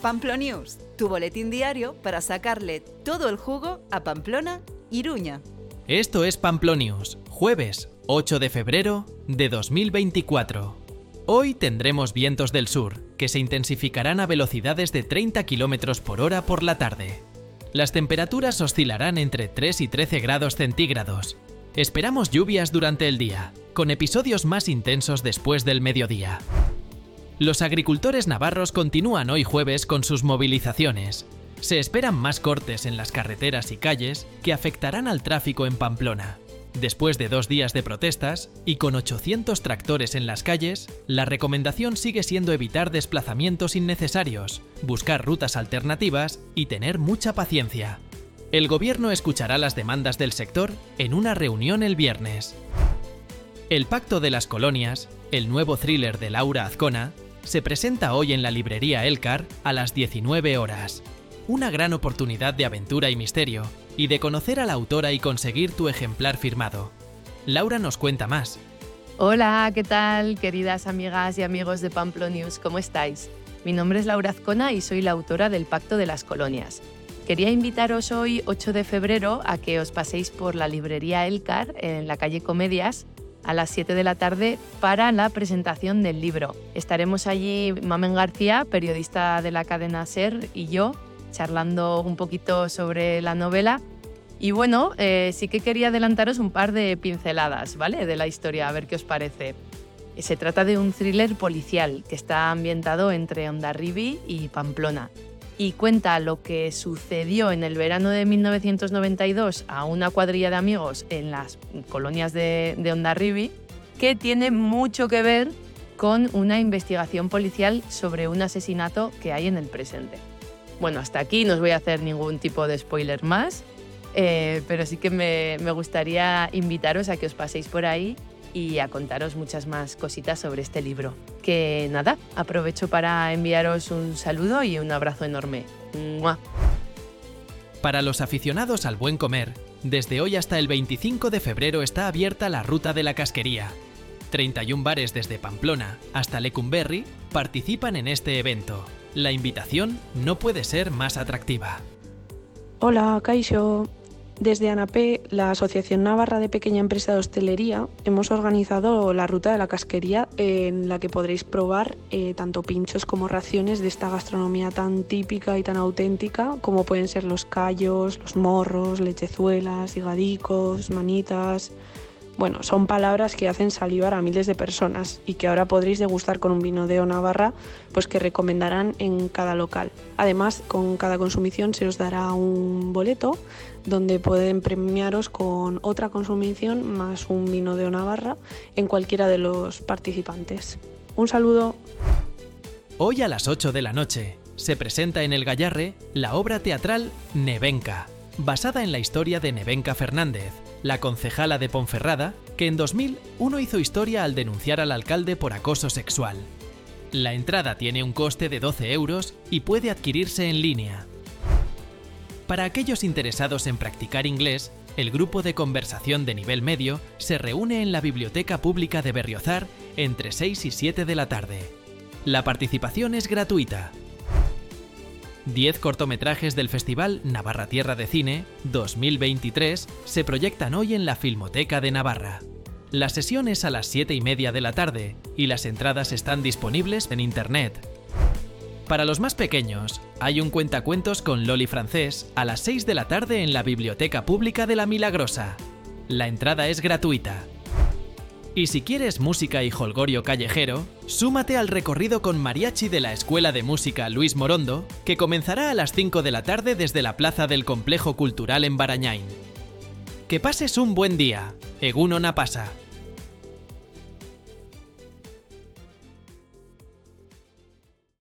Pamplonews, tu boletín diario para sacarle todo el jugo a Pamplona, Iruña. Esto es Pamplonius, jueves 8 de febrero de 2024. Hoy tendremos vientos del sur, que se intensificarán a velocidades de 30 km por hora por la tarde. Las temperaturas oscilarán entre 3 y 13 grados centígrados. Esperamos lluvias durante el día, con episodios más intensos después del mediodía. Los agricultores navarros continúan hoy jueves con sus movilizaciones. Se esperan más cortes en las carreteras y calles que afectarán al tráfico en Pamplona. Después de dos días de protestas y con 800 tractores en las calles, la recomendación sigue siendo evitar desplazamientos innecesarios, buscar rutas alternativas y tener mucha paciencia. El gobierno escuchará las demandas del sector en una reunión el viernes. El Pacto de las Colonias, el nuevo thriller de Laura Azcona, se presenta hoy en la librería Elcar a las 19 horas. Una gran oportunidad de aventura y misterio, y de conocer a la autora y conseguir tu ejemplar firmado. Laura nos cuenta más. Hola, ¿qué tal, queridas amigas y amigos de Pamplo News? ¿Cómo estáis? Mi nombre es Laura Azcona y soy la autora del Pacto de las Colonias. Quería invitaros hoy, 8 de febrero, a que os paséis por la librería Elcar en la calle Comedias a las 7 de la tarde para la presentación del libro. Estaremos allí Mamen García, periodista de la cadena SER, y yo charlando un poquito sobre la novela. Y bueno, eh, sí que quería adelantaros un par de pinceladas, ¿vale? De la historia, a ver qué os parece. Se trata de un thriller policial que está ambientado entre Ondarribi y Pamplona y cuenta lo que sucedió en el verano de 1992 a una cuadrilla de amigos en las colonias de, de Ondarribi, que tiene mucho que ver con una investigación policial sobre un asesinato que hay en el presente. Bueno, hasta aquí no os voy a hacer ningún tipo de spoiler más, eh, pero sí que me, me gustaría invitaros a que os paséis por ahí y a contaros muchas más cositas sobre este libro. Que nada, aprovecho para enviaros un saludo y un abrazo enorme. Para los aficionados al buen comer, desde hoy hasta el 25 de febrero está abierta la Ruta de la Casquería. 31 bares desde Pamplona hasta Lecumberri participan en este evento. La invitación no puede ser más atractiva. Hola, Kaisho. Desde ANAPE, la Asociación Navarra de Pequeña Empresa de Hostelería, hemos organizado la ruta de la casquería en la que podréis probar eh, tanto pinchos como raciones de esta gastronomía tan típica y tan auténtica como pueden ser los callos, los morros, lechezuelas, higadicos, manitas, bueno, son palabras que hacen salivar a miles de personas y que ahora podréis degustar con un vino de Navarra, pues que recomendarán en cada local. Además, con cada consumición se os dará un boleto donde pueden premiaros con otra consumición más un vino de Navarra en cualquiera de los participantes. Un saludo. Hoy a las 8 de la noche se presenta en el Gallarre la obra teatral Nevenka, basada en la historia de Nevenka Fernández, la concejala de Ponferrada, que en 2001 hizo historia al denunciar al alcalde por acoso sexual. La entrada tiene un coste de 12 euros y puede adquirirse en línea. Para aquellos interesados en practicar inglés, el grupo de conversación de nivel medio se reúne en la Biblioteca Pública de Berriozar entre 6 y 7 de la tarde. La participación es gratuita. 10 cortometrajes del Festival Navarra Tierra de Cine 2023 se proyectan hoy en la Filmoteca de Navarra. La sesión es a las 7 y media de la tarde y las entradas están disponibles en Internet. Para los más pequeños, hay un cuentacuentos con Loli francés a las 6 de la tarde en la Biblioteca Pública de la Milagrosa. La entrada es gratuita. Y si quieres música y holgorio callejero, súmate al recorrido con mariachi de la Escuela de Música Luis Morondo, que comenzará a las 5 de la tarde desde la plaza del Complejo Cultural en Barañain. Que pases un buen día. Eguno Napasa.